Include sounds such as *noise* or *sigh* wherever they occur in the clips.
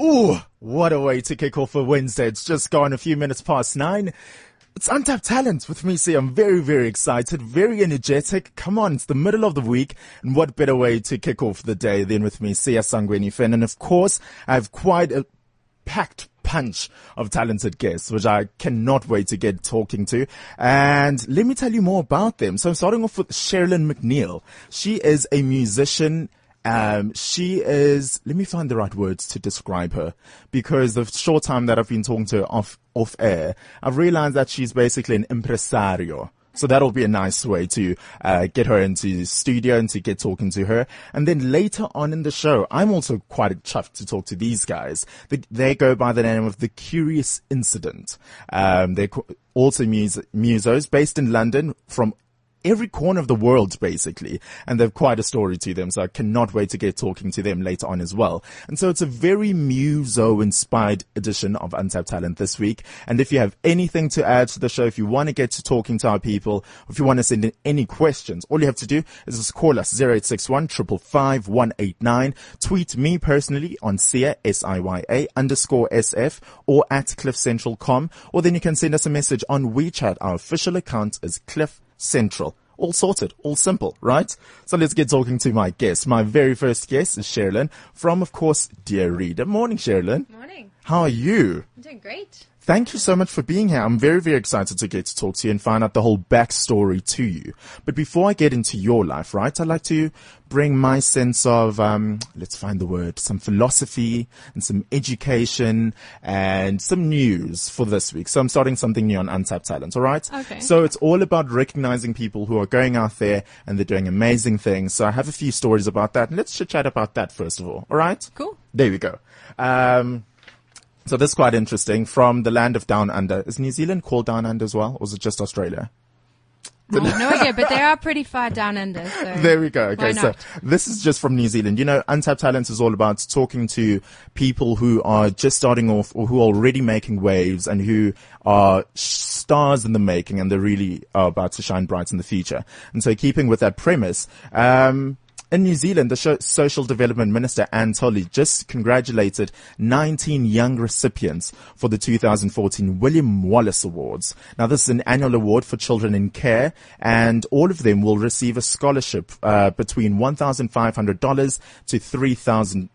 Ooh, what a way to kick off a Wednesday. It's just gone a few minutes past nine. It's Untapped Talent with me, see, I'm very, very excited, very energetic. Come on, it's the middle of the week, and what better way to kick off the day than with me, Siya Sangweni Finn. And of course, I have quite a packed punch of talented guests, which I cannot wait to get talking to. And let me tell you more about them. So I'm starting off with Cherilyn MacNeil. She is a musician um, she is, let me find the right words to describe her because the short time that I've been talking to her off, off air, I've realized that she's basically an impresario. So that'll be a nice way to uh, get her into the studio and to get talking to her. And then later on in the show, I'm also quite chuffed to talk to these guys. They, they go by the name of The Curious Incident. Um, they're also mus- musos based in London from every corner of the world, basically. And they've quite a story to them. So I cannot wait to get talking to them later on as well. And so it's a very muso inspired edition of Untapped Talent this week. And if you have anything to add to the show, if you want to get to talking to our people, if you want to send in any questions, all you have to do is just call us 0861 189 Tweet me personally on Siya, S-I-Y-A underscore SF or at cliffcentral.com. Or then you can send us a message on WeChat. Our official account is Cliff Central. All sorted, all simple, right? So let's get talking to my guest. My very first guest is Cherilyn from, of course, Dear Reader. Morning, Cherilyn. Morning. How are you? I'm doing great. Thank you so much for being here. I'm very, very excited to get to talk to you and find out the whole backstory to you. But before I get into your life, right, I'd like to bring my sense of, um, let's find the word, some philosophy and some education and some news for this week. So I'm starting something new on Untapped Talent, alright? Okay. So it's all about recognizing people who are going out there and they're doing amazing things. So I have a few stories about that. Let's chit chat about that first of all, alright? Cool. There we go. Um, so this is quite interesting. From the land of Down Under. Is New Zealand called Down Under as well? Or is it just Australia? I have no idea, but they are pretty far down under. So There we go. Okay, so this is just from New Zealand. You know, Untapped Talents is all about talking to people who are just starting off or who are already making waves and who are stars in the making and they're really are about to shine bright in the future. And so keeping with that premise, um, in New Zealand, the Social Development Minister Anne Tolley just congratulated 19 young recipients for the 2014 William Wallace Awards. Now, this is an annual award for children in care, and all of them will receive a scholarship uh, between $1,500 to $3,000 uh,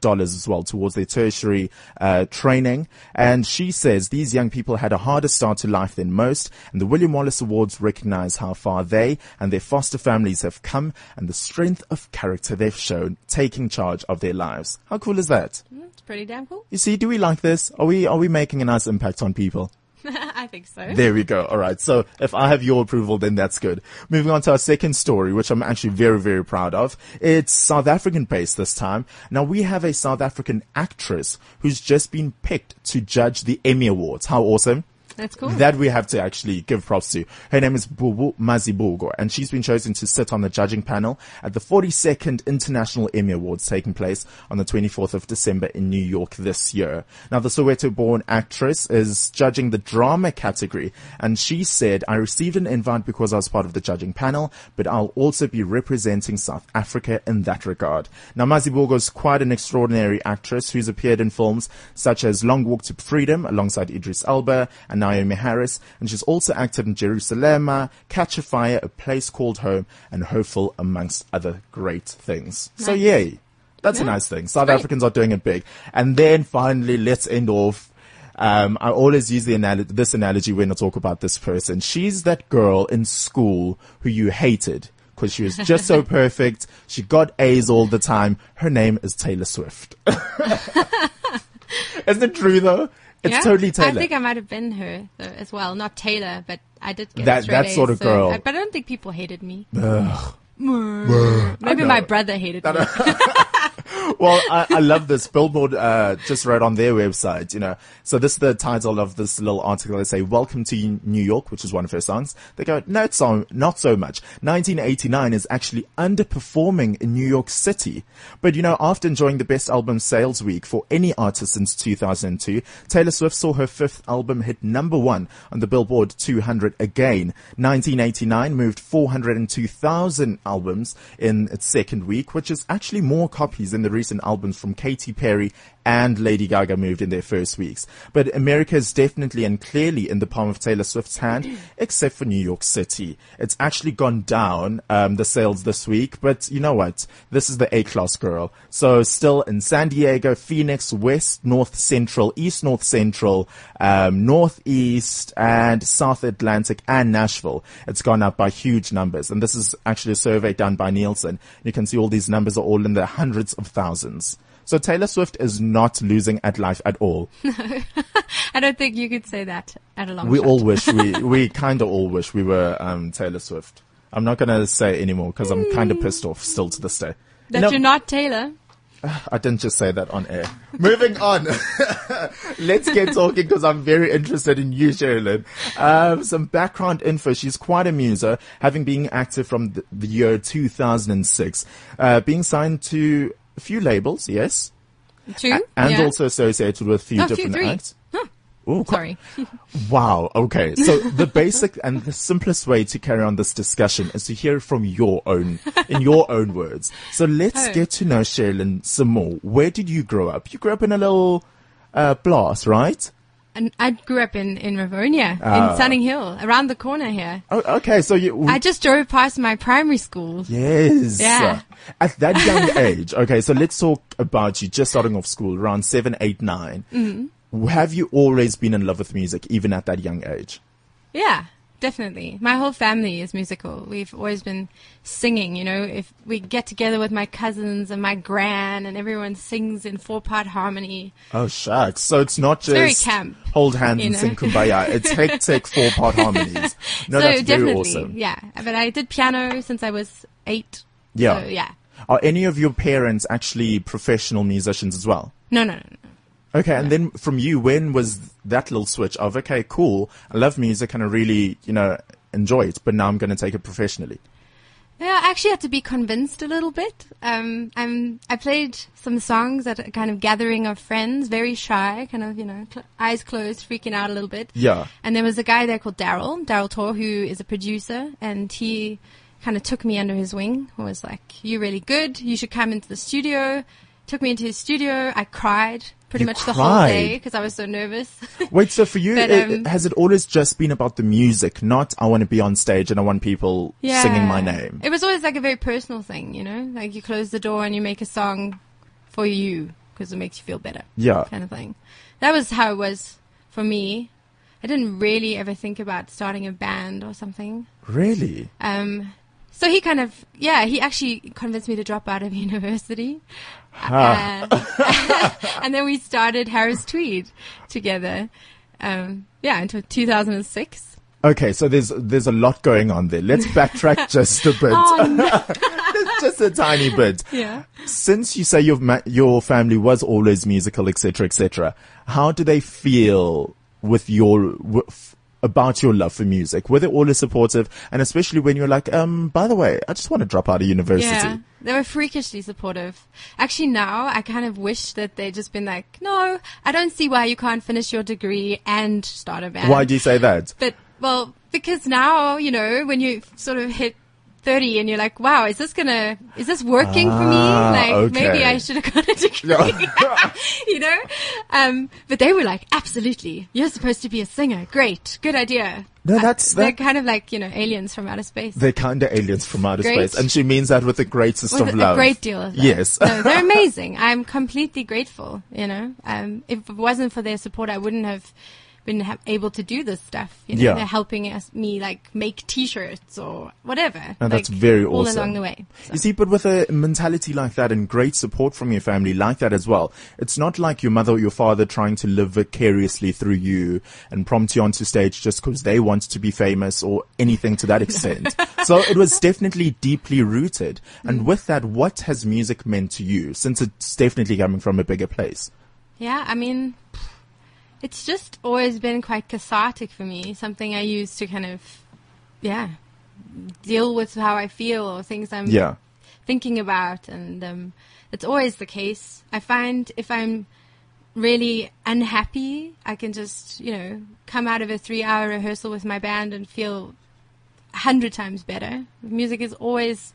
dollars as well towards their tertiary uh, training. And she says these young people had a harder start to life than most, and the William Wallace Awards recognize how far they and their foster families have come and the strength of character they've shown taking charge of their lives. How cool is that? Mm, it's pretty damn cool. You see, do we like this? Are we are we making a nice impact on people? *laughs* I think so. There we go. All right. So if I have your approval, then that's good. Moving on to our second story, which I'm actually very, very proud of. It's South African based this time. Now we have a South African actress who's just been picked to judge the Emmy Awards. How awesome. That's cool. That we have to actually give props to. Her name is Bubu Mazibuko, and she's been chosen to sit on the judging panel at the 42nd International Emmy Awards taking place on the 24th of December in New York this year. Now, the Soweto-born actress is judging the drama category, and she said, I received an invite because I was part of the judging panel, but I'll also be representing South Africa in that regard. Now, Mazibuko is quite an extraordinary actress who's appeared in films such as Long Walk to Freedom alongside Idris Elba and Naomie Harris, and she's also acted in Jerusalema, Catch a Fire, A Place Called Home, and Hopeful, amongst other great things. So Nice. yay. That's a nice thing. South great. Africans are doing it big. And then finally, let's end off um, I always use the anal- this analogy when I talk about this person. She's that girl in school who you hated because she was just so *laughs* perfect. She got A's all the time. Her name is Taylor Swift. *laughs* *laughs* Isn't it true though? It's Yeah? totally Taylor. I think I might have been her though, as well. Not Taylor, but I did get That- that sort of so- girl. I- but I don't think people hated me. Ugh. Maybe my brother hated me. *laughs* *laughs* well, I, I love this. Billboard uh, just wrote on their website, you know. So this is the title of this little article. They say, "Welcome to New York," which is one of her songs. They go, "No, it's so, not so much." 1989 is actually underperforming in New York City, but you know, after enjoying the best album sales week for any artist since 2002, Taylor Swift saw her fifth album hit number one on the Billboard 200 again. 1989 moved 402,000 albums in its second week, which is actually more copies than the recent albums from Katy Perry and Lady Gaga moved in their first weeks. But America is definitely and clearly in the palm of Taylor Swift's hand, *clears throat* except for New York City. It's actually gone down, um, the sales this week, but you know what? This is the A-class girl. So still in San Diego, Phoenix, West, North Central, East North Central, um, Northeast and South Atlantic and Nashville. It's gone up by huge numbers. And this is actually a survey done by Nielsen. You can see all these numbers are all in the hundreds of thousands. So Taylor Swift is not losing at life at all. No, *laughs* I don't think you could say that at a long We shot. all wish we, *laughs* we kind of all wish we were, um, Taylor Swift. I'm not going to say anymore because I'm kind of pissed off still to this day. that No, you're not Taylor. *sighs* I didn't just say that on air. Moving on. *laughs* Let's get talking because I'm very interested in you, Cherilyn. Um, some background info. She's quite a muser, having been active from the, the year 2006, uh, being signed to a few labels, yes, True. a- and yeah. also associated with a few Oh, two, different three. acts. Ooh, qu- Sorry. *laughs* Wow. Okay. So the basic and the simplest way to carry on this discussion is to hear from your own, in your own words. So let's Oh. get to know Cherilyn some more. Where did you grow up? You grew up in a little, uh, blast, right? And I grew up in, in Rivonia, Ah. in Sunninghill, around the corner here. Oh, okay. So you, I just drove past my primary school. yes. Yeah. At that young *laughs* age. Okay. So let's talk about you just starting off school around seven, eight, nine. Mm-hmm. Have you always been in love with music, even at that young age? Yeah, definitely. My whole family is musical. We've always been singing, you know, if we get together with my cousins and my gran and everyone sings in four part harmony. Oh shucks! So it's not just very camp, hold hands you and sing kumbaya. It's *laughs* hectic four part harmonies. No, so that's very definitely, awesome. yeah. But I did piano since I was eight. Yeah. So, yeah. Are any of your parents actually professional musicians as well? No, no, no. Okay, and then from you, when was that little switch of okay, cool, I love music and I really, you know, enjoy it, but now I'm going to take it professionally. Yeah, I actually had to be convinced a little bit. Um, I'm, I played some songs at a kind of gathering of friends, very shy, kind of, you know, cl- eyes closed, freaking out a little bit. Yeah. And there was a guy there called Darryl, Darryl Torr, who is a producer, and he kind of took me under his wing. and Was like, "You're really good. You should come into the studio." Took me into his studio. I cried pretty You much the whole day because I was so nervous. *laughs* Wait, so for you, But, it- um, has it always just been about the music, not I want to be on stage and I want people singing my name? It was always like a very personal thing, you know, like you close the door and you make a song for you because it makes you feel better. Yeah. kind of thing. That was how it was for me. I didn't really ever think about starting a band or something. Really? Um, so he kind of, yeah, he actually convinced me to drop out of *laughs* university. Ah. And, *laughs* and then we started Harris Tweed together. Um, yeah, until 2006. Okay, so there's there's a lot going on there. Let's *laughs* backtrack just a bit, just a tiny bit. Yeah. Since you say your ma- your family was always musical, etc., etc., how do they feel with your with, about your love for music? Were they always supportive, and especially when you're like, um, by the way, I just want to drop out of university. Yeah, they were freakishly supportive. Actually, now I kind of wish that they'd just been like, "No, I don't see why you can't finish your degree and start a band." Why do you say that? But well, because now you know when you sort of hit. 30 and you're like, wow, is this gonna, is this working for me? Ah, Like, maybe. I should have got a *laughs* degree, *laughs* you know? Um, but they were like, absolutely, you're supposed to be a singer. Great. Good idea. No, that's They're that. kind of like, you know, aliens from outer space. They're kind of aliens from outer Great. space, and she means that with the greatest with of a love. great deal of love. Yes. no, they're *laughs* amazing. I'm completely grateful. You know, um, if it wasn't for their support, I wouldn't have been ha- able to do this stuff. You know, Yeah. they're helping us me like make T-shirts or whatever. And that's like, very all awesome. along the way. So. You see, but with a mentality like that and great support from your family like that as well, it's not like your mother or your father trying to live vicariously through you and prompt you onto stage just because they want to be famous or anything to that *laughs* extent. so it was definitely deeply rooted. And Mm. with that, what has music meant to you since it's definitely coming from a bigger place? Yeah, I mean, it's just always been quite cathartic for me. Something I use to kind of, yeah, deal with how I feel or things I'm Yeah. thinking about, and um, it's always the case. I find if I'm really unhappy, I can just, you know, come out of a three-hour rehearsal with my band and feel a hundred times better. Music is always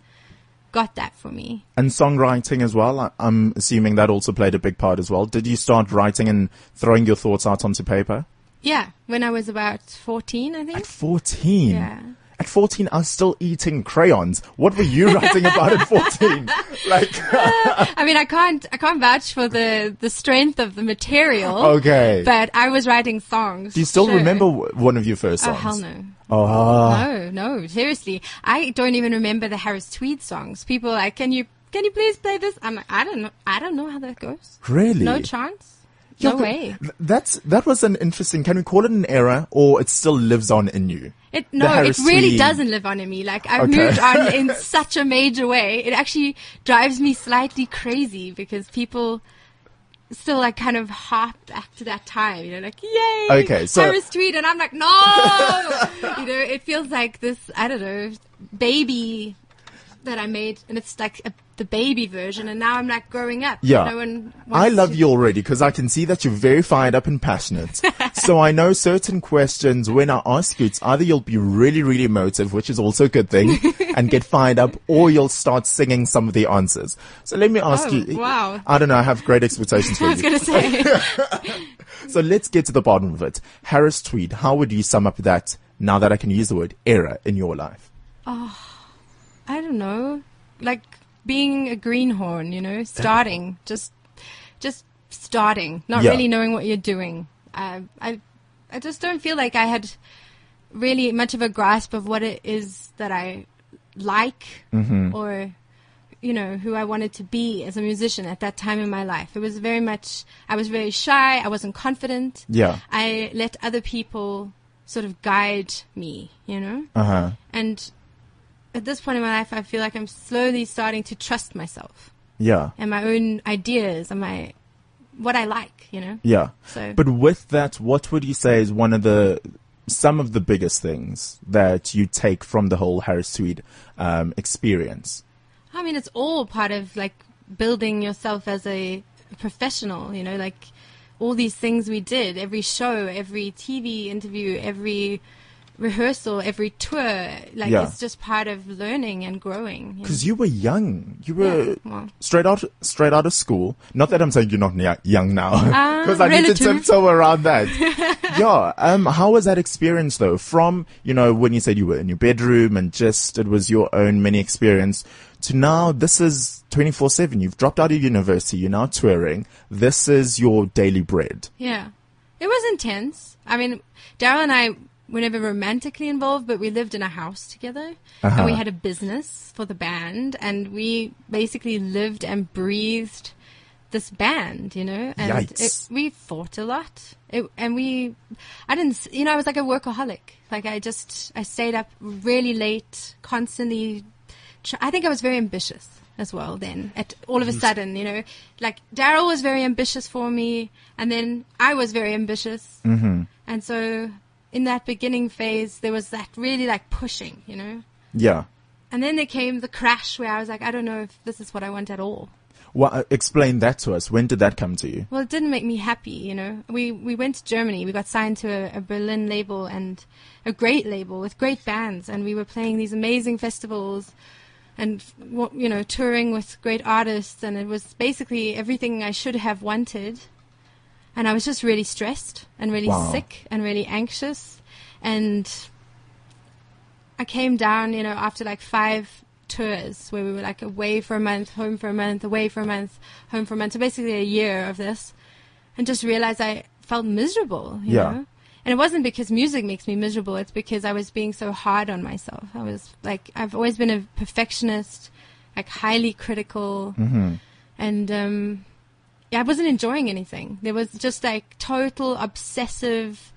got that for me. And songwriting as well. I'm assuming that also played a big part as well. Did you start writing and throwing your thoughts out onto paper? Yeah, when I was about 14, I think. At 14? Yeah. At 14, I was still eating crayons. What were you writing about at 14? *laughs* Like, *laughs* I mean, I can't, I can't vouch for the, the strength of the material. okay. But I was writing songs. Do you still sure. remember w- one of your first oh, songs? Oh, hell no. Oh, ah. No, no, seriously. I don't even remember the Harris Tweed songs. People are like, can you, can you please play this? I'm like, I don't know. I don't know how that goes. really? No chance. Yeah, no way. th- That's that was an interesting. Can we call it an error, or it still lives on in you? It, no, it really doesn't live on in me. Like I've Okay. moved on *laughs* in such a major way. It actually drives me slightly crazy because people still like kind of harp back to that time. You know, like yay, Okay, so- Harris Tweed, and I'm like no. *laughs* you know, it feels like this. I don't know, baby that I made, and it's like a, the baby version, and now I'm like growing up. Yeah. no one. I love to- you already because I can see that you're very fired up and passionate. *laughs* so I know certain questions when I ask you, it's either you'll be really, really emotive, which is also a good thing, *laughs* and get fired up, or you'll start singing some of the answers. So let me ask Oh, you. wow. I don't know. I have great expectations *laughs* for I was you. gonna say. So let's get to the bottom of it. Harris Tweed, how would you sum up that, now that I can use the word era in your life? Ah. I don't know, like being a greenhorn, you know, *laughs* starting, just, just starting, not Yeah. really knowing what you're doing. I, I, I just don't feel like I had really much of a grasp of what it is that I like Mm-hmm. or, you know, who I wanted to be as a musician at that time in my life. It was very much, I was very shy. I wasn't confident. Yeah. I let other people sort of guide me, you know? Uh huh. And at this point in my life, I feel like I'm slowly starting to trust myself Yeah. and my own ideas and my what I like, you know. Yeah. So But with that, what would you say is one of the some of the biggest things that you take from the whole Harris Tweed um, experience? I mean, it's all part of like building yourself as a professional, you know, like all these things we did, every show, every TV interview, every rehearsal, every tour, like Yeah. it's just part of learning and growing. you know. Because you were young, you were Yeah, well. straight out straight out of school. Not that I'm saying you're not young now, Uh, because I need to relative. tiptoe around that. *laughs* yeah. Um. How was that experience though? From you know when you said you were in your bedroom and just it was your own mini experience to now this is 24 seven. You've dropped out of university. You're now touring. This is your daily bread. Yeah. It was intense. I mean, Darryl and I were never romantically involved, but we lived in a house together. Uh-huh. And we had a business for the band. And we basically lived and breathed this band, you know? And it, we fought a lot. It, and we, I didn't, you know, I was like a workaholic. Like I just, I stayed up really late, constantly. Tr- I think I was very ambitious as well then. At all of a sudden, you know, like Darryl was very ambitious for me, and then I was very ambitious, mm-hmm. and so in that beginning phase, there was that really like pushing, you know. Yeah. And then there came the crash where I was like, I don't know if this is what I want at all. Well, uh, explain that to us. When did that come to you? Well, it didn't make me happy, you know. We we went to Germany. We got signed to a, a Berlin label and a great label with great bands, and we were playing these amazing festivals, and you know, touring with great artists, and it was basically everything I should have wanted. And I was just really stressed and really Wow. sick and really anxious, and I came down, you know, after like five tours where we were like away for a month, home for a month, away for a month, home for a month. So basically a year of this and just realized I felt miserable, you Yeah. know? And it wasn't because music makes me miserable. It's because I was being so hard on myself. I was like, I've always been a perfectionist, like highly critical. And, um, I wasn't enjoying anything. There was just like total obsessive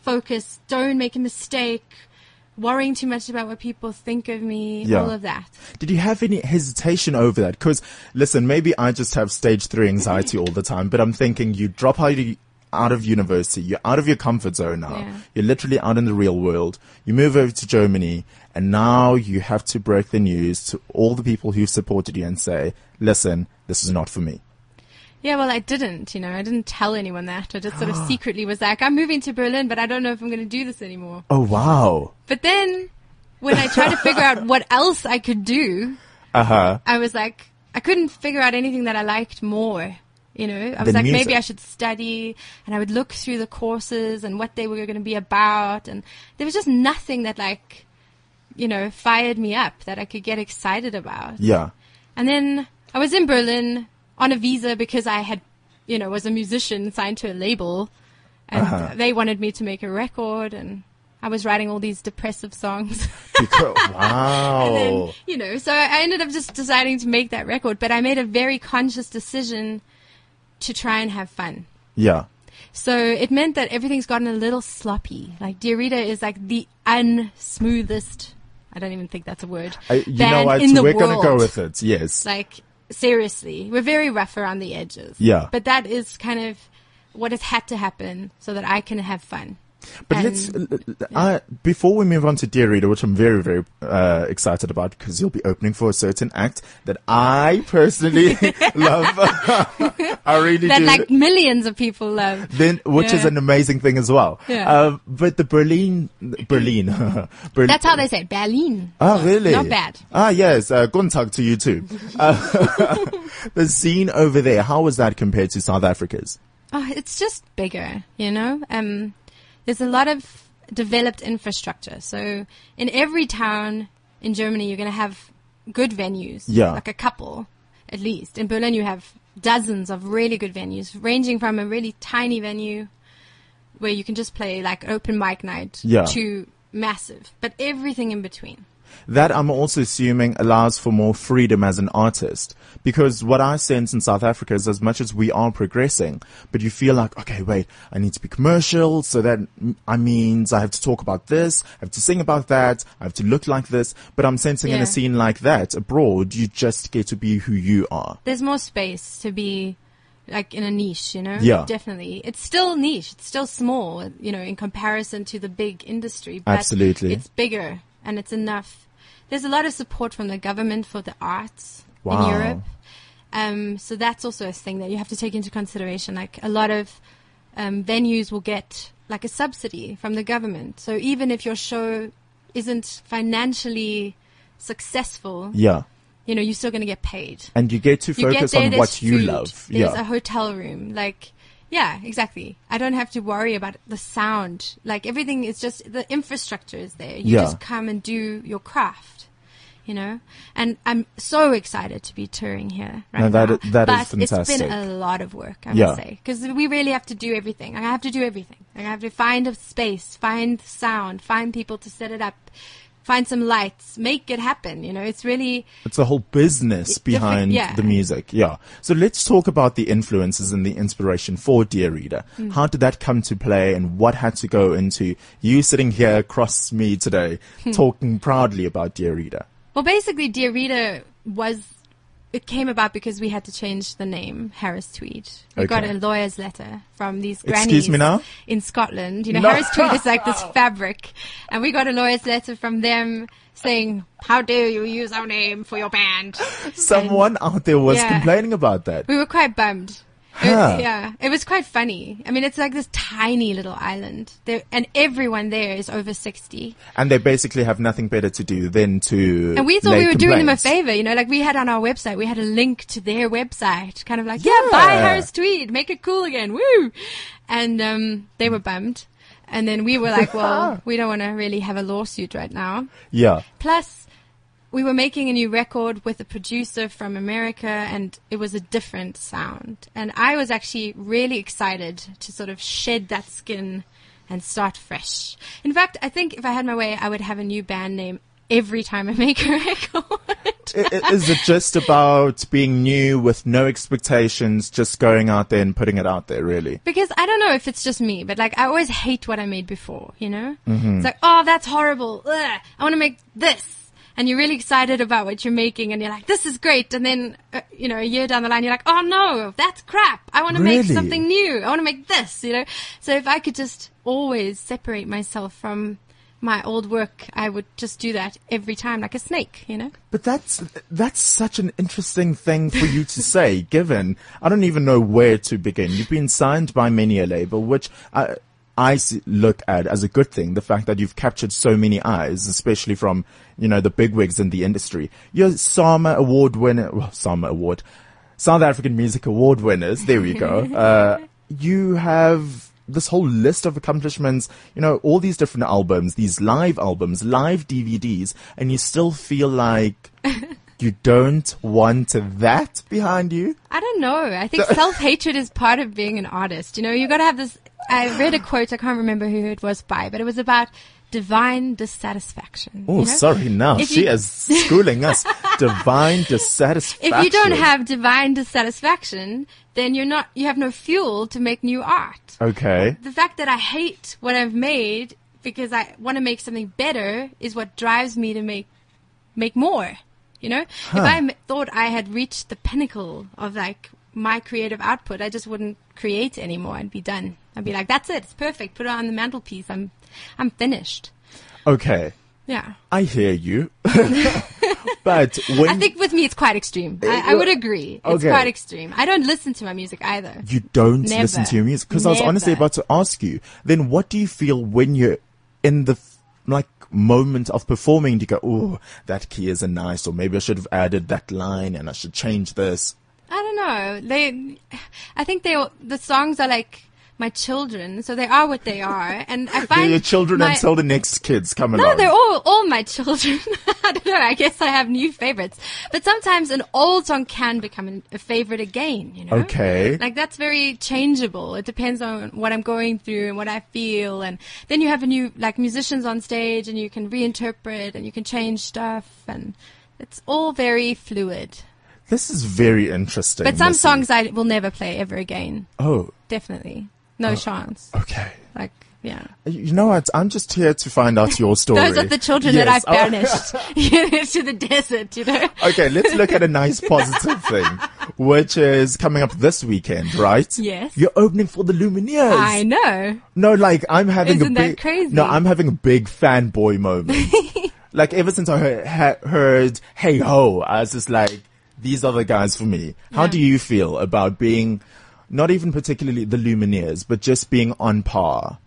focus. Don't make a mistake. Worrying too much about what people think of me. Yeah. All of that. Did you have any hesitation over that? Because listen, maybe I just have stage three anxiety all the time, but I'm thinking you drop out of, out of university, you're out of your comfort zone now. Yeah. You're literally out in the real world. You move over to Germany, and now you have to break the news to all the people who've supported you and say, "Listen, this is not for me." Yeah, well, I didn't, you know, I didn't tell anyone that. I just sort of *gasps* secretly was like, I'm moving to Berlin, but I don't know if I'm going to do this anymore. Oh wow! But then when I tried to figure out what else I could do, Uh huh. I was like, I couldn't figure out anything that I liked more. You know, I was like, music. maybe I should study, and I would look through the courses and what they were going to be about, and there was just nothing that like, you know, fired me up that I could get excited about. Yeah. And then I was in Berlin on a visa because I had, you know, was a musician signed to a label, and Uh-huh. they wanted me to make a record, and I was writing all these depressive songs. Because, wow. *laughs* And then, you know, so I ended up just deciding to make that record, but I made a very conscious decision to try and have fun. yeah. So it meant that everything's gotten a little sloppy. Like Dear Reader is like the unsmoothest. I don't even think that's a word. I, you know what? We're going to go with it. Yes. Like seriously, we're very rough around the edges. Yeah. But that is kind of what has had to happen so that I can have fun. But And- let's, uh, before we move on to Dear Reader, which I'm very, very uh, excited about because you'll be opening for a certain act that I personally *laughs* love. *laughs* I really do. that do. like millions of people love. then, which is an amazing thing as well. Yeah. Um, but the Berlin, Berlin, *laughs* Berlin. That's how they say it. Berlin. Oh, really? Not bad. Ah, yes. Uh, guten Tag to you too. Uh, the scene over there, how was that compared to South Africa's? Oh, it's just bigger, you know? Um, there's a lot of developed infrastructure. So in every town in Germany, you're going to have good venues. Yeah. Like a couple, at least. In Berlin, you have dozens of really good venues, ranging from a really tiny venue where you can just play like open mic night Yeah. to massive, but everything in between. That I'm also assuming allows for more freedom as an artist. Because what I sense in South Africa is as much as we are progressing, but you feel like, okay, wait, I need to be commercial, so that I means I have to talk about this, I have to sing about that, I have to look like this. But I'm sensing in a scene like that abroad, you just get to be who you are. there's more space to be like in a niche, you know? Yeah. Definitely. It's still niche. It's still small, you know, in comparison to the big industry. But Absolutely. It's bigger and it's enough. There's a lot of support from the government for the arts Wow. in Europe. Um, so that's also a thing that you have to take into consideration. Like a lot of um, venues will get like a subsidy from the government. So even if your show isn't financially successful, Yeah. you know, you're still going to get paid And you get to focus get there, on what you food, love. There's yeah. a hotel room. Like, yeah, exactly. I don't have to worry about the sound. Like everything is just the infrastructure is there. You Yeah. just come and do your craft. You know, and I'm so excited to be touring here right No, that now. that but is fantastic. it's been a lot of work, I Yeah. must say, because we really have to do everything. I have to do everything. I have to find a space, find sound, find people to set it up, find some lights, make it happen. You know, it's really It's a whole business behind yeah. the music. Yeah. So let's talk about the influences and the inspiration for Dear Reader. Mm. How did that come to play and what had to go into you sitting here across me today Hmm. talking proudly about Dear Reader? Well, basically, Dear Reader was. It came about because we had to change the name, Harris Tweed. We got a lawyer's letter from these grannies me now? in Scotland. You know, No. Harris Tweed is like this *laughs* fabric, and we got a lawyer's letter from them saying, "How dare you use our name for your band?" *laughs* Someone out there was Yeah. complaining about that. We were quite bummed. It- *laughs* yeah, it was quite funny. I mean, it's like this tiny little island, there, and everyone there is over sixty. And they basically have nothing better to do than to. And we thought we were doing them a favor, you know, like we had on our website, we had a link to their website, kind of like, yeah, buy Harris Tweed, make it cool again, woo! And um, they were bummed. And then we were like, *laughs* well, we don't want to really have a lawsuit right now. Yeah. Plus, we were making a new record with a producer from America, and it was a different sound. And I was actually really excited to sort of shed that skin and start fresh. In fact, I think if I had my way, I would have a new band name every time I make a *laughs* record. Is it just about being new with no expectations, just going out there and putting it out there, really? Because I don't know if it's just me, but like I always hate what I made before, you know? Mm-hmm. It's like, oh, that's horrible. Ugh, I want to make this. And you're really excited about what you're making and you're like, this is great. And then, uh, you know, a year down the line, you're like, oh no, that's crap. I want to make something new. I want to make this, you know? So if I could just always separate myself from my old work, I would just do that every time like a snake, you know? But that's that's such an interesting thing for you to say. *laughs* Given I don't even know where to begin. You've been signed by many a label, which I I see, look at as a good thing the fact that you've captured so many eyes, especially from you know the bigwigs in the industry. You're SAMA award winner, well, SAMA award, South African Music Award winners. There we go. *laughs* Uh, you have this whole list of accomplishments, you know, all these different albums, these live albums, live DVDs, and you still feel like *laughs* you don't want that behind you? I don't know. I think *laughs* self hatred is part of being an artist. You know, you gotta have this. I read a quote, I can't remember who it was by, but it was about divine dissatisfaction. Oh, you know? sorry, now she you- is *laughs* schooling us. Divine dissatisfaction. If you don't have divine dissatisfaction, then you're not, you have no fuel to make new art. Okay. The fact that I hate what I've made because I want to make something better is what drives me to make, make more. You know, if I thought I had reached the pinnacle of like my creative output, I just wouldn't create anymore. I'd be done. I'd be like, that's it. It's perfect. Put it on the mantelpiece. I'm, I'm finished. Okay. Yeah. I hear you. *laughs* *laughs* but when I think with me, it's quite extreme. I, I would agree. It's Okay. quite extreme. I don't listen to my music either. you don't Never. listen to your music, because I was honestly about to ask you, then what do you feel when you're in the like moment of performing? You go, oh, that key isn't nice, or maybe I should have added that line and I should change this. I don't know. They, I think they, the songs are like my children, so they are what they are. And I *laughs* They're find your children my- until the next kids come No, along. they're all all my children. *laughs* I don't know. I guess I have new favorites, but sometimes an old song can become a favorite again. You know. Okay. Like that's very changeable. It depends on what I'm going through and what I feel, and then you have a new like musicians on stage, and you can reinterpret and you can change stuff, and it's all very fluid. This is very interesting. But some Missy. songs I will never play ever again. Oh, Definitely, no uh, chance. okay. Like yeah. You know what? I'm just here to find out your story. *laughs* Those are the children Yes. that I've banished *laughs* *laughs* to the desert, you know. Okay, let's look at a nice positive thing, which is coming up this weekend, right? Yes. You're opening for the Lumineers. I know. No, like I'm having Isn't a that big crazy? No, I'm having a big fanboy moment. like ever since I heard, ha- heard "Hey Ho," I was just like, "These are the guys for me." How Yeah. do you feel about being, not even particularly the Lumineers, but just being on par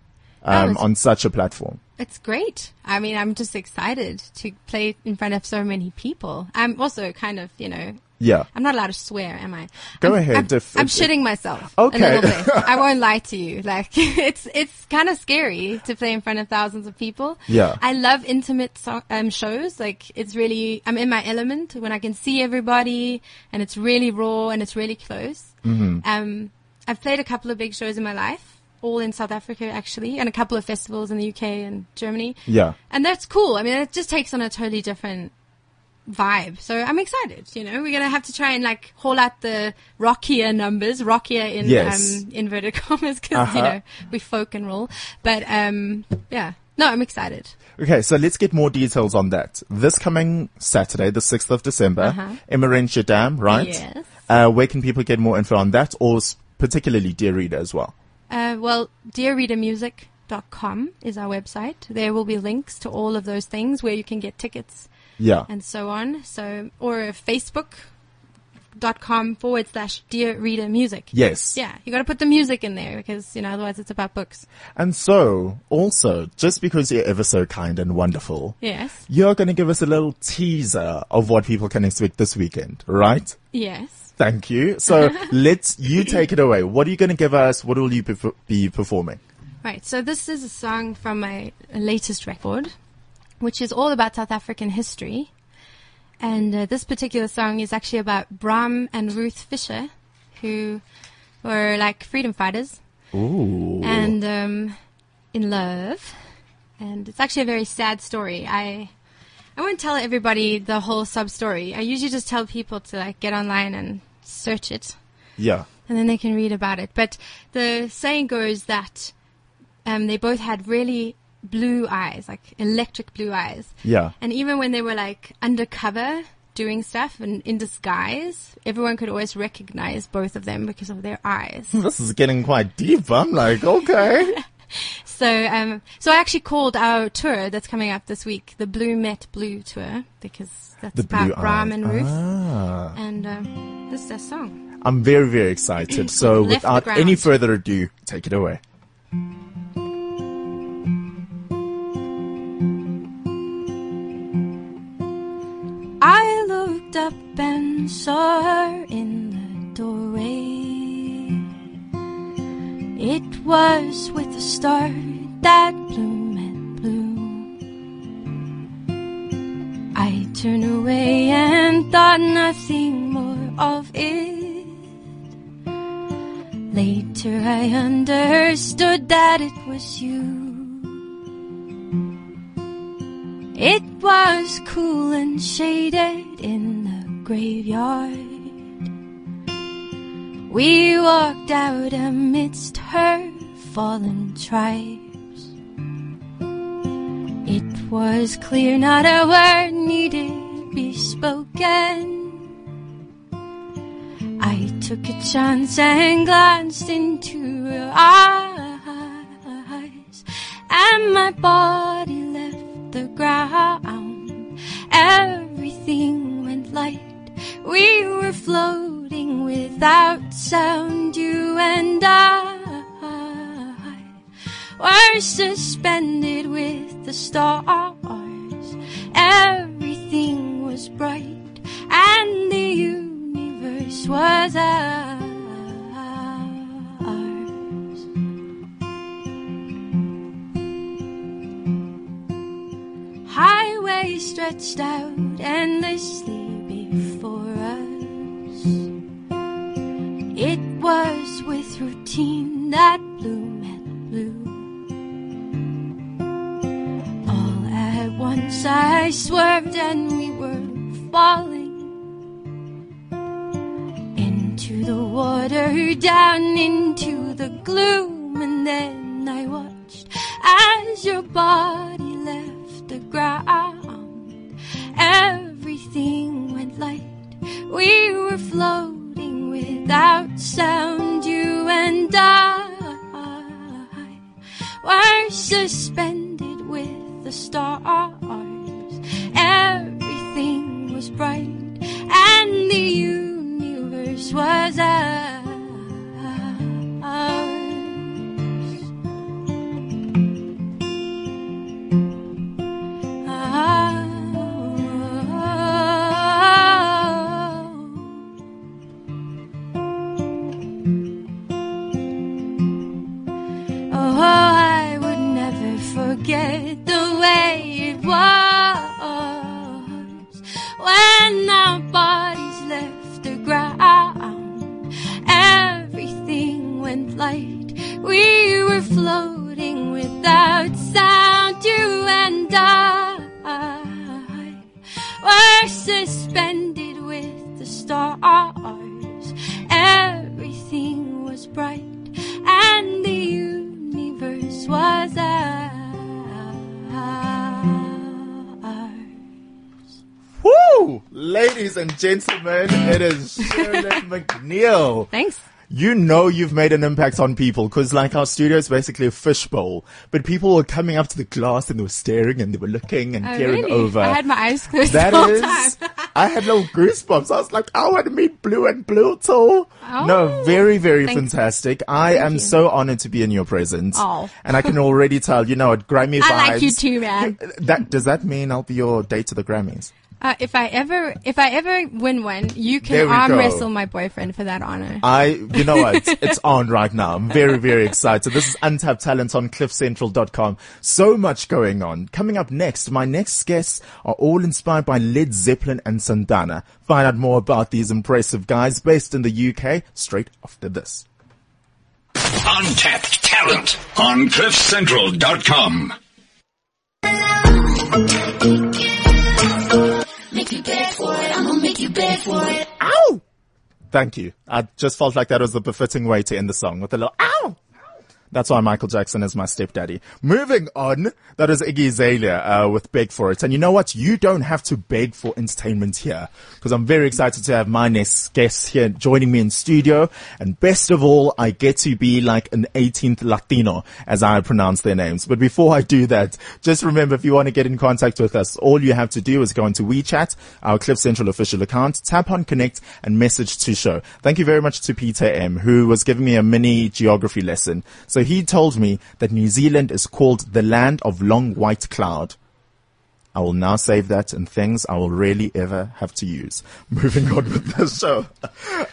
um, it's- on such a platform? It's great. I mean, I'm just excited to play in front of so many people. I'm also kind of, you know, Yeah. I'm not allowed to swear, am I? Go I'm, ahead, I'm, if- I'm if- shitting myself. Okay. *laughs* I won't lie to you. Like, *laughs* it's, it's kind of scary to play in front of thousands of people. Yeah. I love intimate so- um, shows. Like, it's really, I'm in my element when I can see everybody and it's really raw and it's really close. Mm-hmm. Um, I've played a couple of big shows in my life, all in South Africa actually, and a couple of festivals in the UK and Germany. Yeah. And that's cool. I mean, it just takes on a totally different vibe. So I'm excited. You know, we're gonna have to try and like haul out the rockier numbers, rockier in Yes. um, inverted *laughs* commas, because Uh-huh. you know we folk and roll. But um, yeah, no, I'm excited. Okay, so let's get more details on that. This coming Saturday, the 6th of December, Uh-huh. Emmarentia Dam, right? Yes. Uh, where can people get more info on that, or particularly Dear Reader as well? Uh, well, dearreadermusic.com is our website. There will be links to all of those things where you can get tickets Yeah. and so on. So, or facebook.com forward slash dear reader music. Yes. Yeah, you got to put the music in there because you know otherwise it's about books. And so, also, just because you're ever so kind and wonderful, Yes, you're going to give us a little teaser of what people can expect this weekend, right? yes. Thank you. So *laughs* let's, you take it away. What are you going to give us? What will you perf- be performing? Right. So this is a song from my latest record, which is all about South African history. And uh, this particular song is actually about Bram and Ruth Fischer, who were like freedom fighters Ooh. and um, in love. And it's actually a very sad story. I I won't tell everybody the whole sub story. I usually just tell people to like get online and search it Yeah. and then they can read about it. But the saying goes that um, they both had really blue eyes, like electric blue eyes. Yeah. And even when they were like undercover doing stuff and in disguise, everyone could always recognize both of them because of their eyes. *laughs* This is getting quite deep. I'm like, okay. *laughs* so, um, so I actually called our tour that's coming up this week the Blue Met Blue tour because that's The about and Ruth. Ah. And um, this their song. I'm very, very excited. *clears throat* so, Left without any further ado, take it away. I looked up and saw her in the doorway. It was with a start that bloom and blue. I turned away and thought nothing of it. Later I understood that it was you. It was cool and shaded in the graveyard. We walked out amidst her fallen tribes. It was clear not a word needed be spoken. I took a chance and glanced into her eyes, and my body left the ground. Everything went light. We were floating without sound, you and I were suspended with the stars. Everything was bright, and the was ours. Highway stretched out endlessly down into the gloom, and then I watched as your body left the ground. Everything went light. We were floating without sound, you and I were suspended with the stars. Light. We were floating without sound, you and I were suspended with the stars. Everything was bright, and the universe was ours. Woo! Ladies and gentlemen, it is Charlotte *laughs* MacNeil. Thanks. You know you've made an impact on people because like our studio is basically a fishbowl, but people were coming up to the glass and they were staring and they were looking and Oh, peering really? over. I had my eyes closed That is, time. *laughs* I had little goosebumps. I was like, oh, I want to meet Blue and Blue too. no, Oh, very, very thanks. fantastic. I am you. so honored to be in your presence. Oh. And I can already tell, you know what, Grammy vibes. *laughs* I like you too, man. That, does that mean I'll be your date to the Grammys? Uh, if I ever, if I ever win one, you can arm go. wrestle my boyfriend for that honor. I, you know what? *laughs* It's on right now. I'm very, very excited. This is Untapped Talent on cliffcentral.com. So much going on. Coming up next, my next guests are all inspired by Led Zeppelin and Santana. Find out more about these impressive guys based in the UK straight after this. Untapped talent on cliffcentral.com. Make you beg for it. I'm gonna make you beg for it. Ow! Thank you. I just felt like that was the befitting way to end the song with a little ow! That's why Michael Jackson is my stepdaddy. Moving on, that is Iggy Azalea uh, with Beg For It. And you know what? You don't have to beg for entertainment here because I'm very excited to have my next guest here joining me in studio. And best of all, I get to be like an 18th Latino as I pronounce their names. But before I do that, just remember if you want to get in contact with us, all you have to do is go into WeChat, our Cliff Central official account, tap on connect and message to show. Thank you very much to Peter M, who was giving me a mini geography lesson. So he told me that New Zealand is called the land of long white cloud. I will now save that and things I will rarely ever have to use. *laughs* Moving on with the show.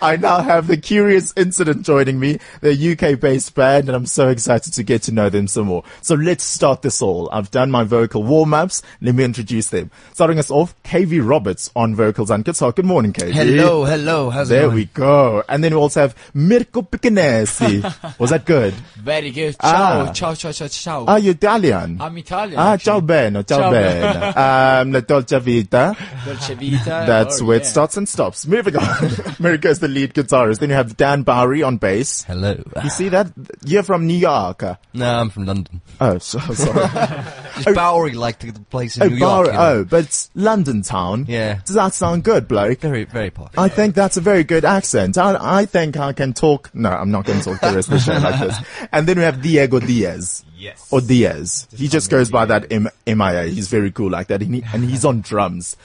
I now have the Curious Incident joining me. They're UK based band and I'm so excited to get to know them some more. So let's start this all. I've done my vocal warm ups. Let me introduce them. Starting us off, KV Roberts on vocals and guitar. Good morning, KV. Hello, hello. How's it going? There we go. And then we also have Mirko Picanesi. *laughs* Was that good? Very good. Ah. Ciao, ciao, ciao, ciao, ciao. Are you Italian? I'm Italian. Ah, actually. ciao bene, ciao, Ciao bene. Um, La Dolce Vita. Dolce Vita. That's oh, where it starts and stops. Moving on. *laughs* Mirko's the lead guitarist. Then you have Dan Bowery on bass. Hello. You see that? You're from New York. No, I'm from London. Oh, so, sorry. *laughs* Just Bowery, like the, the place in oh, New York. Bowery. you know. Oh, but it's London town. Yeah. Does that sound good, bloke? Very, very posh. I think that's a very good accent. I, I think I can talk. No, I'm not going to talk the rest of the show like this. *laughs* And then we have Diego Diaz. Yes. Or Diaz. He just goes by that M- MIA. He's very cool like that. And, he, and he's on drums.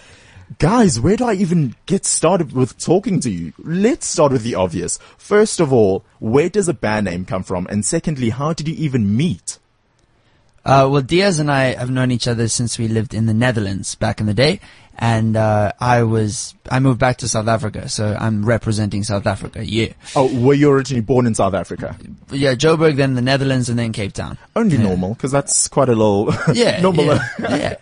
Guys, where do I even get started with talking to you? Let's start with the obvious. First of all, where does a band name come from? And secondly, how did you even meet? Uh, well, Diaz and I have known each other since we lived in the Netherlands back in the day, and uh, I was I moved back to South Africa, so I'm representing South Africa. Yeah, Oh, were you originally born in South Africa? yeah, Joburg, then the Netherlands, and then Cape Town. Only normal, because that's quite a little *laughs* Yeah, normal. yeah, yeah.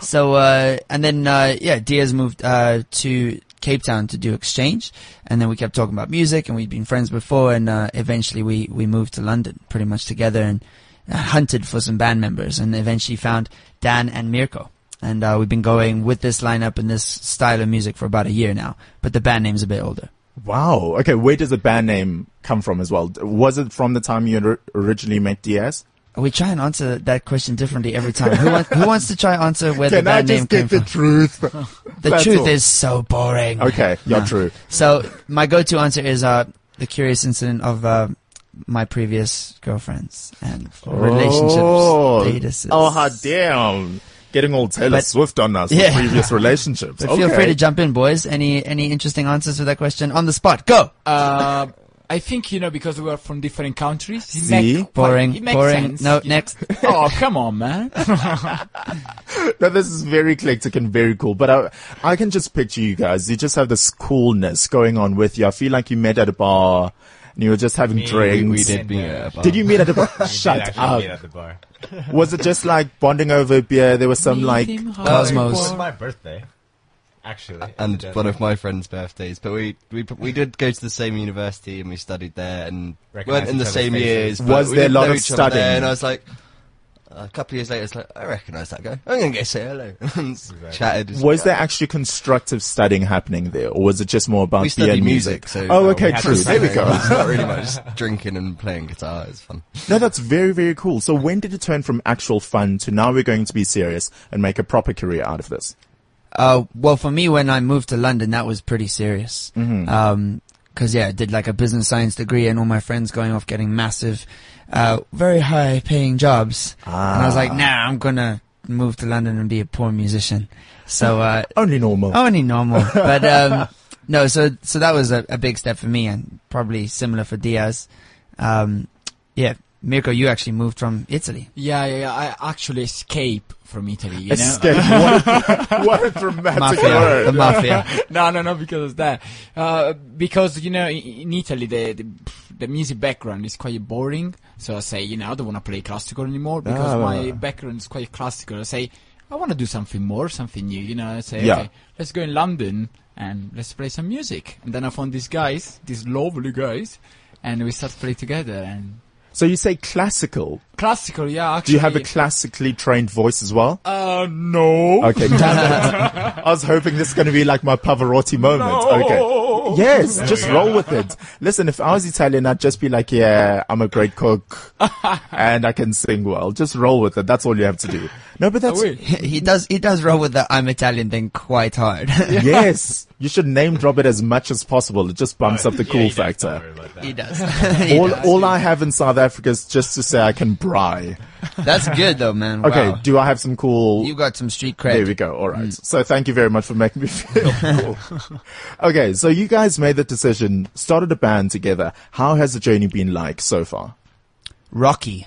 So uh, and then uh, yeah, Diaz moved uh, to Cape Town to do exchange, and then we kept talking about music, and we'd been friends before, and uh, eventually we we moved to London pretty much together and hunted for some band members, and eventually found Dan and Mirko. And uh, we've been going with this lineup and this style of music for about a year now, but the band name's a bit older. Wow. Okay, where does the band name come from as well? Was it from the time you originally met Diaz? We try and answer that question differently every time. Who, want, who wants to try answer where the Can I band name came get the from? truth? *laughs* The That's truth all. is so boring. Okay, you're Nah. true. So my go-to answer is uh, the curious incident of uh, my previous girlfriends and relationships Oh, statuses. oh, hot damn. Getting all Taylor But- Swift on us Yeah. with previous relationships. *laughs* But feel free to jump in, boys. Any any interesting answers to that question on the spot? Go. Uh, I think, you know, because we are from different countries. See? make Boring. it Boring. sense, no, next. *laughs* oh, come on, man. *laughs* No, this is very eclectic and very cool. But I, I can just picture you guys. You just have this coolness going on with you. I feel like you met at a bar and you were just having drinks. we did meet at a bar. Did you meet at the bar? *laughs* Shut up. meet at the bar. *laughs* Was it just like bonding over beer? There was some like, It Cosmos. was my birthday, actually. and one of my friends' birthdays. But we, we we did go to the same university and we studied there and Recognise weren't in the same faces. years. Was there a lot of each other there, studying? And I was like, a couple of years later, it's like I recognise that guy. I'm gonna go say hello. *laughs* and Chatted. Was like, there actually constructive studying happening there or was it just more about We beer studied and music, so oh, uh, okay, we true. to There we go. It's not really much just *laughs* drinking and playing guitar. It's fun. No, that's very, very cool. So when did it turn from actual fun to now we're going to be serious and make a proper career out of this? Uh, well, for me, when I moved to London, that was pretty serious. Mm-hmm. Um 'cause yeah, I did like a business science degree, and all my friends going off getting massive, uh, very high paying jobs, and I was like, nah, I'm gonna move to London and be a poor musician. So, *laughs* uh, Only normal. only normal, *laughs* but um, no. So, so that was a, a big step for me, and probably similar for Diaz. Um, yeah, Mirko, you actually moved from Italy. yeah, yeah, yeah. I actually escaped from Italy, you know. Escape. *laughs* what, what a dramatic Mafia, word. the mafia. *laughs* no, no, no, because of that. Uh, because you know, in Italy, the, the the music background is quite boring. So I say, you know, I don't want to play classical anymore because Ah. my background is quite classical. I say, I want to do something more, something new. You know, I say, Yeah. okay, let's go in London and let's play some music. And then I found these guys, these lovely guys, and we start to play together. And So you say classical. classical, yeah. Actually, Do you have a classically trained voice as well? Uh, no. Okay, *laughs* damn it. I was hoping this is going to be like my Pavarotti moment. Okay. Yes, just roll with it. Listen, if I was Italian, I'd just be like, yeah, I'm a great cook *laughs* and I can sing well. Just roll with it. That's all you have to do. No, but that's, wait. he does he does roll with the I'm Italian thing quite hard. yes, *laughs* you should name drop it as much as possible. It just bumps up the Yeah, cool you factor. worry about that. he does. *laughs* *laughs* He All, does. all I have in South Africa is just to say I can braai. That's good though, man. *laughs* Okay, Wow. do I have some cool? You got some street cred. There we go. All right. Mm. So thank you very much for making me feel cool. okay, so you guys made the decision, started a band together. How has the journey been like so far? Rocky.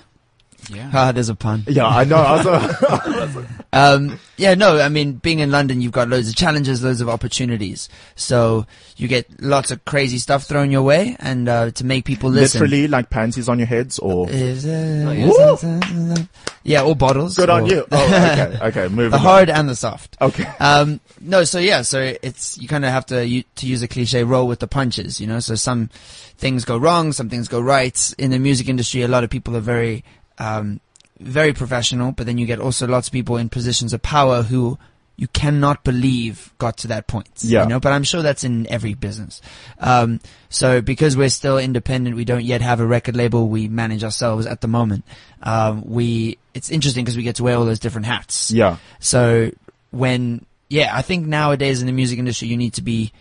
Yeah. Ah, there's a pun. Yeah, I know. I was, *laughs* Um, yeah, no, I mean, being in London, you've got loads of challenges, loads of opportunities. So you get lots of crazy stuff thrown your way, and uh, to make people listen. literally like panties on your heads or yeah, or bottles. good on you. *laughs* Oh, okay, okay, moving the on. hard and the soft. Okay. Um, no, so yeah, so it's you kind of have to u- to use a cliche, roll with the punches, you know. So some things go wrong, some things go right. In the music industry, a lot of people are very, um, very professional, but then you get also lots of people in positions of power who you cannot believe got to that point. Yeah. You know, but I'm sure that's in every business. Um, so because we're still independent, we don't yet have a record label. We manage ourselves at the moment. Um, we, it's interesting because we get to wear all those different hats. Yeah. So when, yeah, I think nowadays in the music industry, you need to be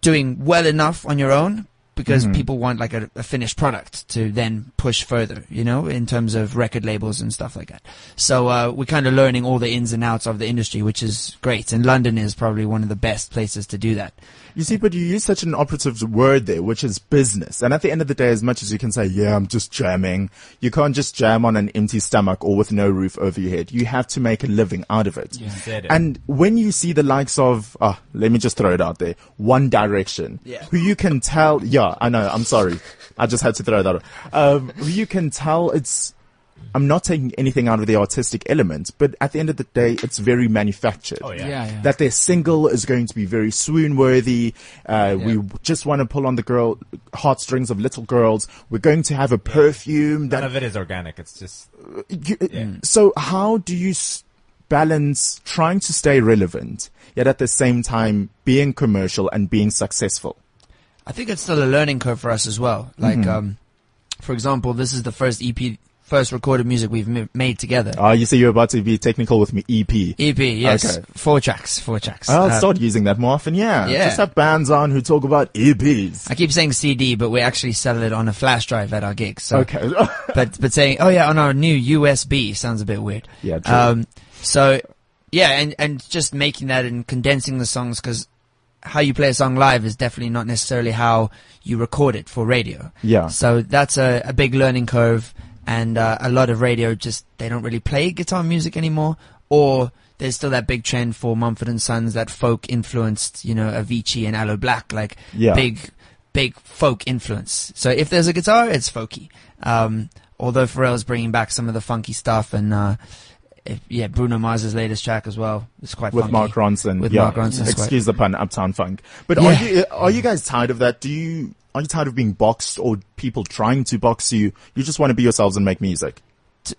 doing well enough on your own because Mhm. people want like a, a finished product to then push further, you know, in terms of record labels and stuff like that. So, uh, we're kind of learning all the ins and outs of the industry, which is great. And London is probably one of the best places to do that. You see, but you use such an operative word there, which is business. And at the end of the day, as much as you can say, yeah, I'm just jamming, you can't just jam on an empty stomach or with no roof over your head. You have to make a living out of it. You said it. And when you see the likes of, ah, let me just throw it out there, One Direction, Yeah. who you can tell, yeah, I know, I'm sorry. I just had to throw that out. Um, who you can tell it's, I'm not taking anything out of the artistic element, but at the end of the day, it's very manufactured Oh, yeah. Yeah, yeah. that their single is going to be very swoon worthy. Uh, We just want to pull on the girl heartstrings of little girls. We're going to have a perfume None that. of it is organic. It's just You, Yeah. So how do you s- balance trying to stay relevant, yet at the same time being commercial and being successful? I think it's still a learning curve for us as well. Like, um, for example, this is the first EP, first recorded music we've m- made together. Ah, you say you're about to be technical with me. EP. EP, yes. Okay. Four tracks, four tracks. I'll Uh, start using that more often. Yeah. yeah. Just have bands on who talk about EPs. I keep saying CD, but we actually sell it on a flash drive at our gigs. So. Okay. *laughs* but but saying oh yeah on our new USB sounds a bit weird. Yeah, true. Um, so yeah, and and just making that and condensing the songs because how you play a song live is definitely not necessarily how you record it for radio. Yeah. So that's a, a big learning curve, and uh, a lot of radio just they don't really play guitar music anymore, or there's still that big trend for Mumford and Sons, that folk influenced, you know, Avicii and Aloe Blacc, like Yeah. big, big folk influence. So if there's a guitar, it's folky. Um, although Pharrell's bringing back some of the funky stuff, and uh, if, yeah, Bruno Mars's latest track as well It's quite with funky. Mark Ronson. With yeah. Mark Ronson, Excuse the pun, Uptown Funk. But Yeah. are you are you guys tired of that? Do you are you tired of being boxed or people trying to box you? You just want to be yourselves and make music.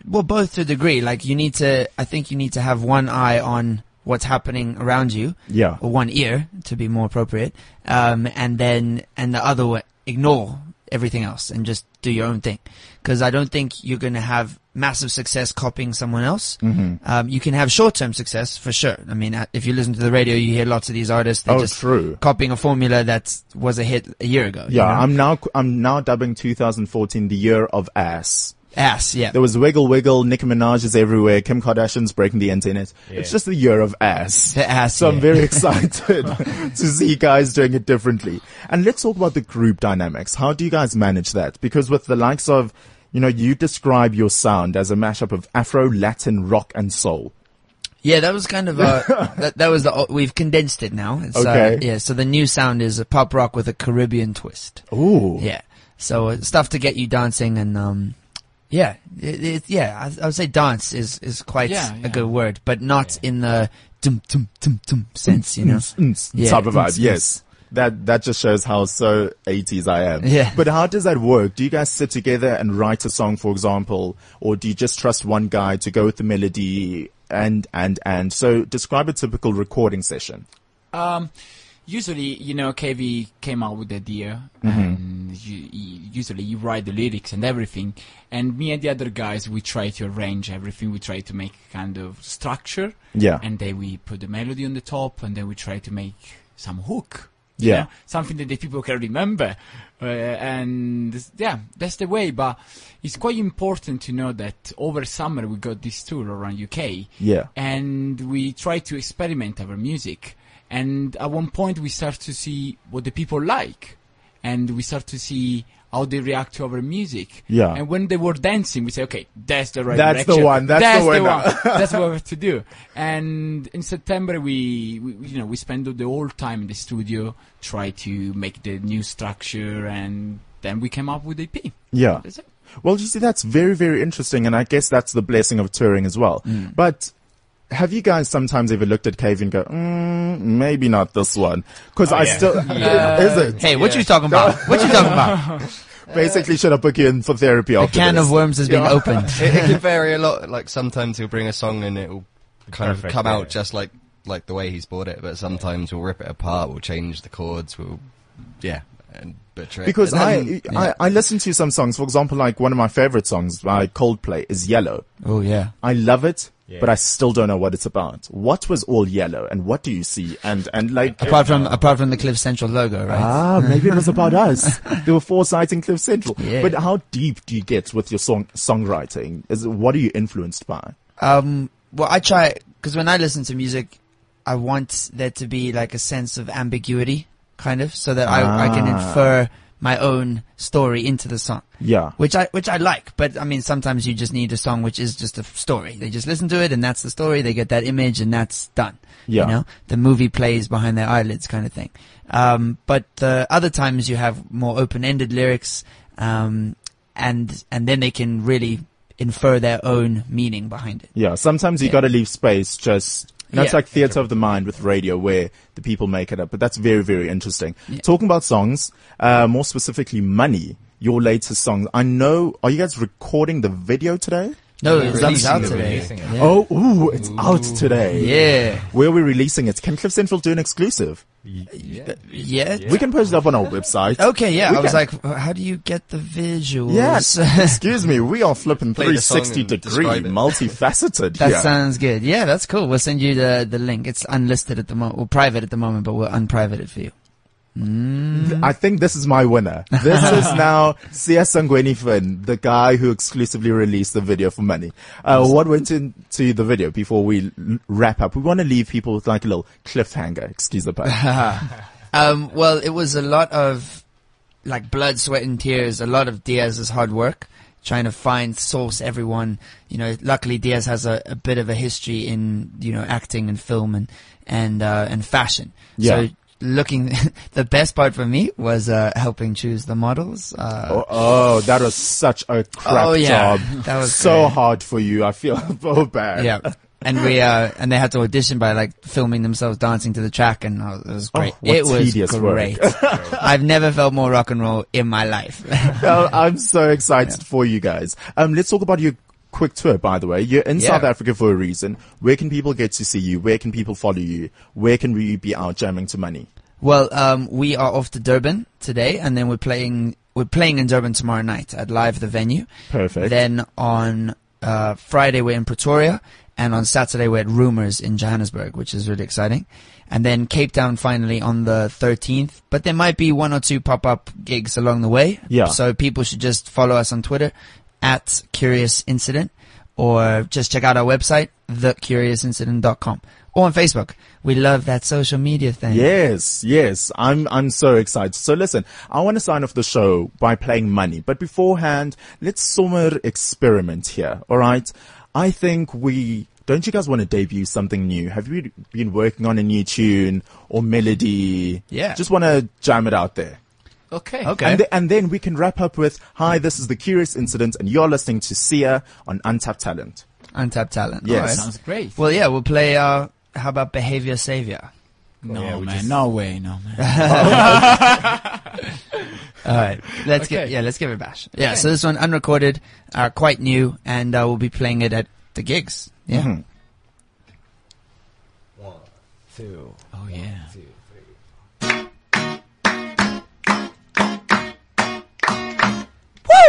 well, both to a degree. Like you need to, I think you need to have one eye on what's happening around you, Yeah. or one ear to be more appropriate, um, and then and the other way, ignore everything else and just do your own thing. Because I don't think you're going to have massive success copying someone else. Mm-hmm. Um, you can have short-term success for sure. I mean, uh, if you listen to the radio, you hear lots of these artists. They're Oh, just true. copying a formula that was a hit a year ago. you Yeah, know? I'm now I'm now dubbing 2014 the year of ass. Ass. Yeah. There was wiggle wiggle, Nicki Minaj is everywhere, Kim Kardashian's breaking the internet. It's just the year of ass. The ass, So I'm very *laughs* excited to see guys doing it differently. And let's talk about the group dynamics. How do you guys manage that? Because with the likes of, you know, you describe your sound as a mashup of Afro, Latin, rock, and soul. Yeah, that was kind of uh, *laughs* that, that was the we've condensed it now. It's, Okay. Uh, yeah, so the new sound is a pop rock with a Caribbean twist. Ooh. Yeah. So uh, stuff to get you dancing and um, yeah, it, it, yeah. I, I would say dance is is quite Yeah, a good word, but not in the tum tum tum tum sense, you know. Mm, mm, Yeah, type of mm, vibe. mm. Yes. That that just shows how so 80s I am. Yeah. But how does that work? Do you guys sit together and write a song, for example, or do you just trust one guy to go with the melody and and and? So describe a typical recording session. Um, usually, you know, KV came out with the idea, and you, you, usually you write the lyrics and everything. And me and the other guys, we try to arrange everything. We try to make kind of structure, Yeah. and then we put the melody on the top, and then we try to make some hook. you Yeah. know, something that the people can remember. Uh, and yeah, that's the way. But it's quite important to know that over summer we got this tour around UK Yeah. and we try to experiment our music. And at one point, we start to see what the people like, and we start to see how they react to our music. Yeah. And when they were dancing, we say, okay, that's the right That's the one, that's the winner." one. that's what we have to do. And in September, we, we you know we spend the whole time in the studio, try to make the new structure, and then we came up with the EP. Yeah. That's it. Well, you see, that's very, very interesting, and I guess that's the blessing of touring as well. Mm. But have you guys sometimes ever looked at Cave and go, mm, maybe not this one? Because I yeah. still, *laughs* *laughs* is it? Hey, what you talking about? *laughs* What you talking about? Basically, should I book you in for therapy A after can this? of worms has been opened. it, it can vary a lot. Like sometimes he'll bring a song and it'll kind Perfect, of come yeah. out just like like the way he's bought it. But sometimes we'll rip it apart. We'll change the chords. We'll yeah, and butcher it. Because And I, then- I, I listen to some songs. For example, like one of my favorite songs by Coldplay is Yellow. Oh yeah. I love it, Yeah. but I still don't know what it's about. What was all yellow, and what do you see? And and like. Apart from apart from the Cliff Central logo, right? Ah, maybe it was about *laughs* us. There were four sites in Cliff Central. Yeah. But how deep do you get with your song songwriting? Is what are you influenced by? Um, well, I try because when I listen to music, I want there to be like a sense of ambiguity, kind of, so that I, I can Ah. infer my own story into the song, Yeah. which I which I like. But I mean, sometimes you just need a song which is just a story. They just listen to it, and that's the story. They get that image, and that's done. Yeah. You know, the movie plays behind their eyelids, kind of thing. Um, but uh, other times you have more open-ended lyrics, um, and and then they can really infer their own meaning behind it. Yeah. Sometimes you Yeah. got to leave space just. You know, it's Yeah. like theater of the mind with radio where the people make it up, but that's very, very interesting. Yeah. Talking about songs, uh, more specifically Money, your latest song. I know, are you guys recording the video today? No, it's releasing out it, today. it. Yeah. Oh, ooh, it's out today. Yeah. Where are we releasing it? Can Cliff Central do an exclusive? Uh, uh, yeah. Yeah. We can post it up on our website. Okay, yeah. We I was can- like, how do you get the visuals? Yes. *laughs* Excuse me, we are flipping Play the song 360 and degree, *laughs* multifaceted that here. sounds good. Yeah, that's cool. We'll send you the, the link. It's unlisted at the moment. Well, private at the moment, but we'll unprivate it for you. Mm. I think this is my winner. This is *laughs* now Sangweni Finn, the guy who exclusively released the video for money. Uh, what went into the video before we l- wrap up? We want to leave people with like a little cliffhanger. Excuse the pun. *laughs* Um, well, it was a lot of like blood, sweat, and tears. A lot of Diaz's hard work trying to find, source everyone. You know, luckily Diaz has a, a bit of a history in you know acting and film and and uh, and fashion. Yeah. So looking, *laughs* the best part for me was uh, helping choose the models. Uh, oh, oh, that was such a crap Oh, yeah. job. *laughs* That was so great. hard for you. I feel *laughs* so bad. yeah. And we uh and they had to audition by like filming themselves dancing to the track and uh, it was great. Oh, it was tedious great. I've never felt more rock and roll in my life. well, I'm so excited for you guys. Um, let's talk about your quick tour, by the way. You're in Yeah. South Africa for a reason. Where can people get to see you? Where can people follow you? Where can we be out jamming to money? Well, um, we are off to Durban today, and then we're playing. We're playing in Durban tomorrow night at Live the Venue. Perfect. Then on uh, Friday we're in Pretoria, and on Saturday we're at Rumors in Johannesburg, which is really exciting. And then Cape Town finally on the 13th. But there might be one or two pop-up gigs along the way. Yeah. So people should just follow us on Twitter at Curious Incident, or just check out our website, thecuriousincident.com, or on Facebook. We love that social media thing. Yes, yes. I'm I'm so excited. So listen, I want to sign off the show by playing money, but beforehand, let's summer experiment here. All right. I think we don't you guys want to debut something new? Have you been working on a new tune or melody? Yeah. Just want to jam it out there. Okay. Okay. And, th- and then we can wrap up with, hi, this is the Curious Incident and you're listening to Siya on Untapped Talent. Untapped talent. Yes. Alright. Sounds great. Well, yeah, we'll play. Uh, how about Behavior Savior? no, yeah, man. just- No way. No, man. *laughs* All right, let's get yeah, let's give it a bash. Yeah, so this one unrecorded, uh, quite new, and uh, we'll be playing it at the gigs. Yeah. Mhm. One, two, Oh, yeah.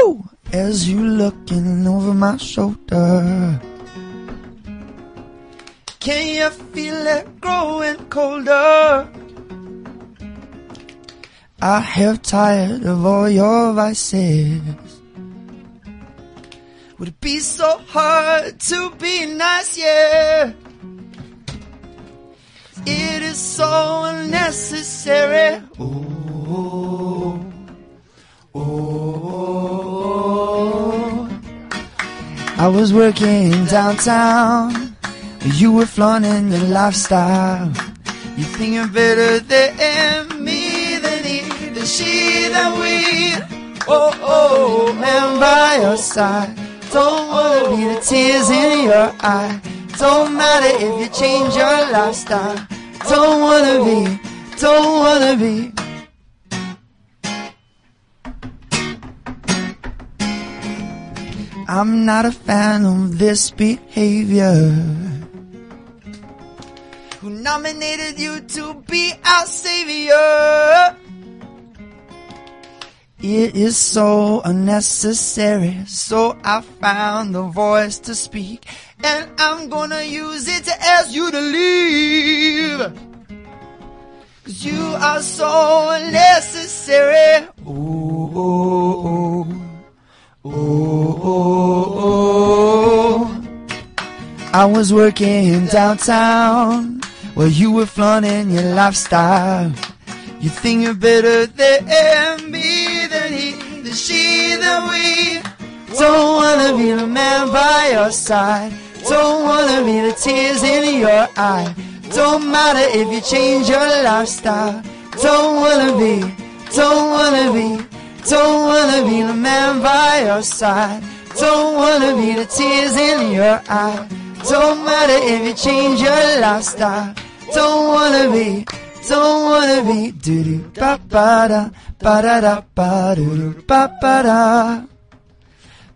Woo! As you looking over my shoulder, can you feel it growing colder? I have tired of all your vices. Would it be so hard to be nice? Yeah. It is so unnecessary. Oh, oh. oh, oh. I was working downtown. You were flaunting your lifestyle. You think you're better than me, than he, than she, than we. Oh, oh, man by your side. Don't wanna be the tears in your eye. Don't matter if you change your lifestyle. Don't wanna be, don't wanna be. I'm not a fan of this behavior. Who nominated you to be our savior? It is so unnecessary, so I found the voice to speak, and I'm gonna use it to ask you to leave. Cause you are so unnecessary. Ooh. Oh, oh, oh, oh. I was working downtown where you were flaunting your lifestyle. You think you're better than me, than he, than she, than we. Don't wanna be the man by your side. Don't wanna be the tears in your eye. Don't matter if you change your lifestyle. Don't wanna be, don't wanna be. Don't wanna be the man by your side. Don't wanna be the tears in your eye. Don't matter if you change your lifestyle. Don't wanna be, don't wanna be. Do do ba ba da ba da da ba do do ba ba da.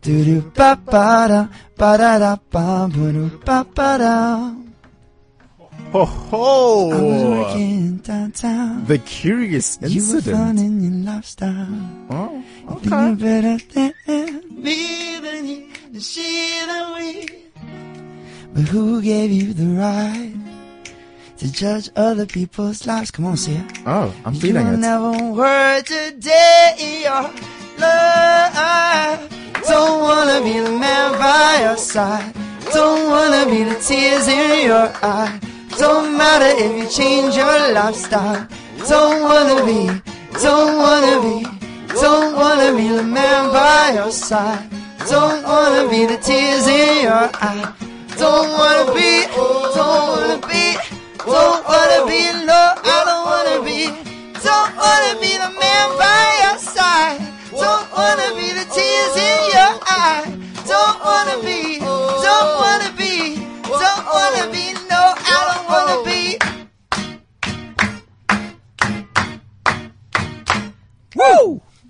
Do do ba ba da ba da da ba ba do ba ba da. Ho ho! downtown. The curious You were incident. in your lifestyle. Oh, Think you're okay. better than me, than he, than she, we. But who gave you the right to judge other people's lives? Come on, see it. Oh, I'm feeling You'll it. never work today your life. Don't wanna be the man by your side. Don't wanna be the tears in your eye. Don't matter if you change your lifestyle. Don't wanna be, don't wanna be, don't wanna be the man by your side. Don't wanna be the tears in your eye. Don't wanna be, don't wanna be, don't wanna be, no, I don't wanna be. Don't wanna be the man by your side. Don't wanna be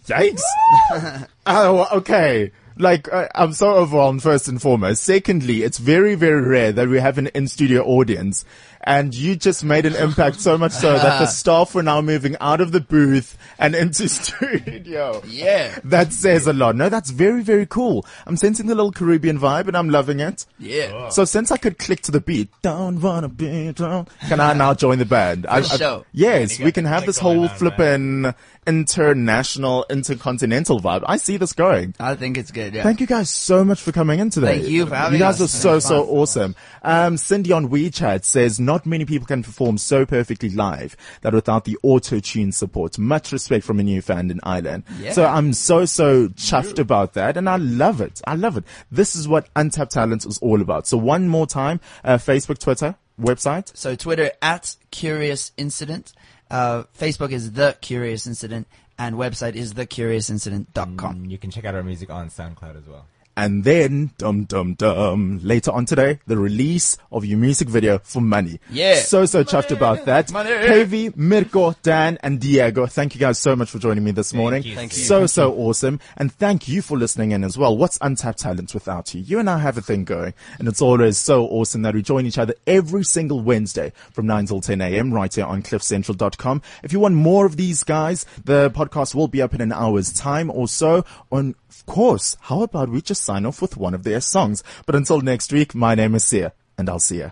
Yikes! *laughs* oh, okay. Like, uh, I'm so overwhelmed first and foremost. Secondly, it's very, very rare that we have an in-studio audience. And you just made an impact so much so that the *laughs* staff were now moving out of the booth and into *laughs* studio. Yeah. That says a lot. No, that's very, very cool. I'm sensing the little Caribbean vibe and I'm loving it. Yeah. So since I could click to the beat, don't wanna be drunk, can I now join the band? I, I- sure. yes, we can have this whole on, flippin' international, intercontinental vibe. I see this going. I think it's good, yeah. Thank you guys so much for coming in today. Thank you for having You guys us. are so, so awesome. Um, Cindy on WeChat says, not many people can perform so perfectly live that without the auto-tune support. Much respect from a new fan in Ireland. Yeah. So I'm so, so chuffed about that and I love it. I love it. This is what Untapped Talent is all about. So one more time, uh, Facebook, Twitter, website. So Twitter at Curious Incident. Uh, Facebook is The Curious Incident. And website is thecuriousincident.com. Mm, You can check out our music on SoundCloud as well. And then, dum dum dum, later on today, the release of your music video for Money. Yeah. So, so chuffed about that. Money. KV, Mirko, Dan, and Diego, thank you guys so much for joining me this morning. you. Thank you. So, so awesome. And thank you for listening in as well. What's Untapped Talent without you? You and I have a thing going. And it's always so awesome that we join each other every single Wednesday from 9 till 10 a.m. right here on cliffcentral.com. If you want more of these guys, the podcast will be up in an hour's time or so. On, of course, how about we just sign off with one of their songs? But until next week, my name is Siya, and I'll see you.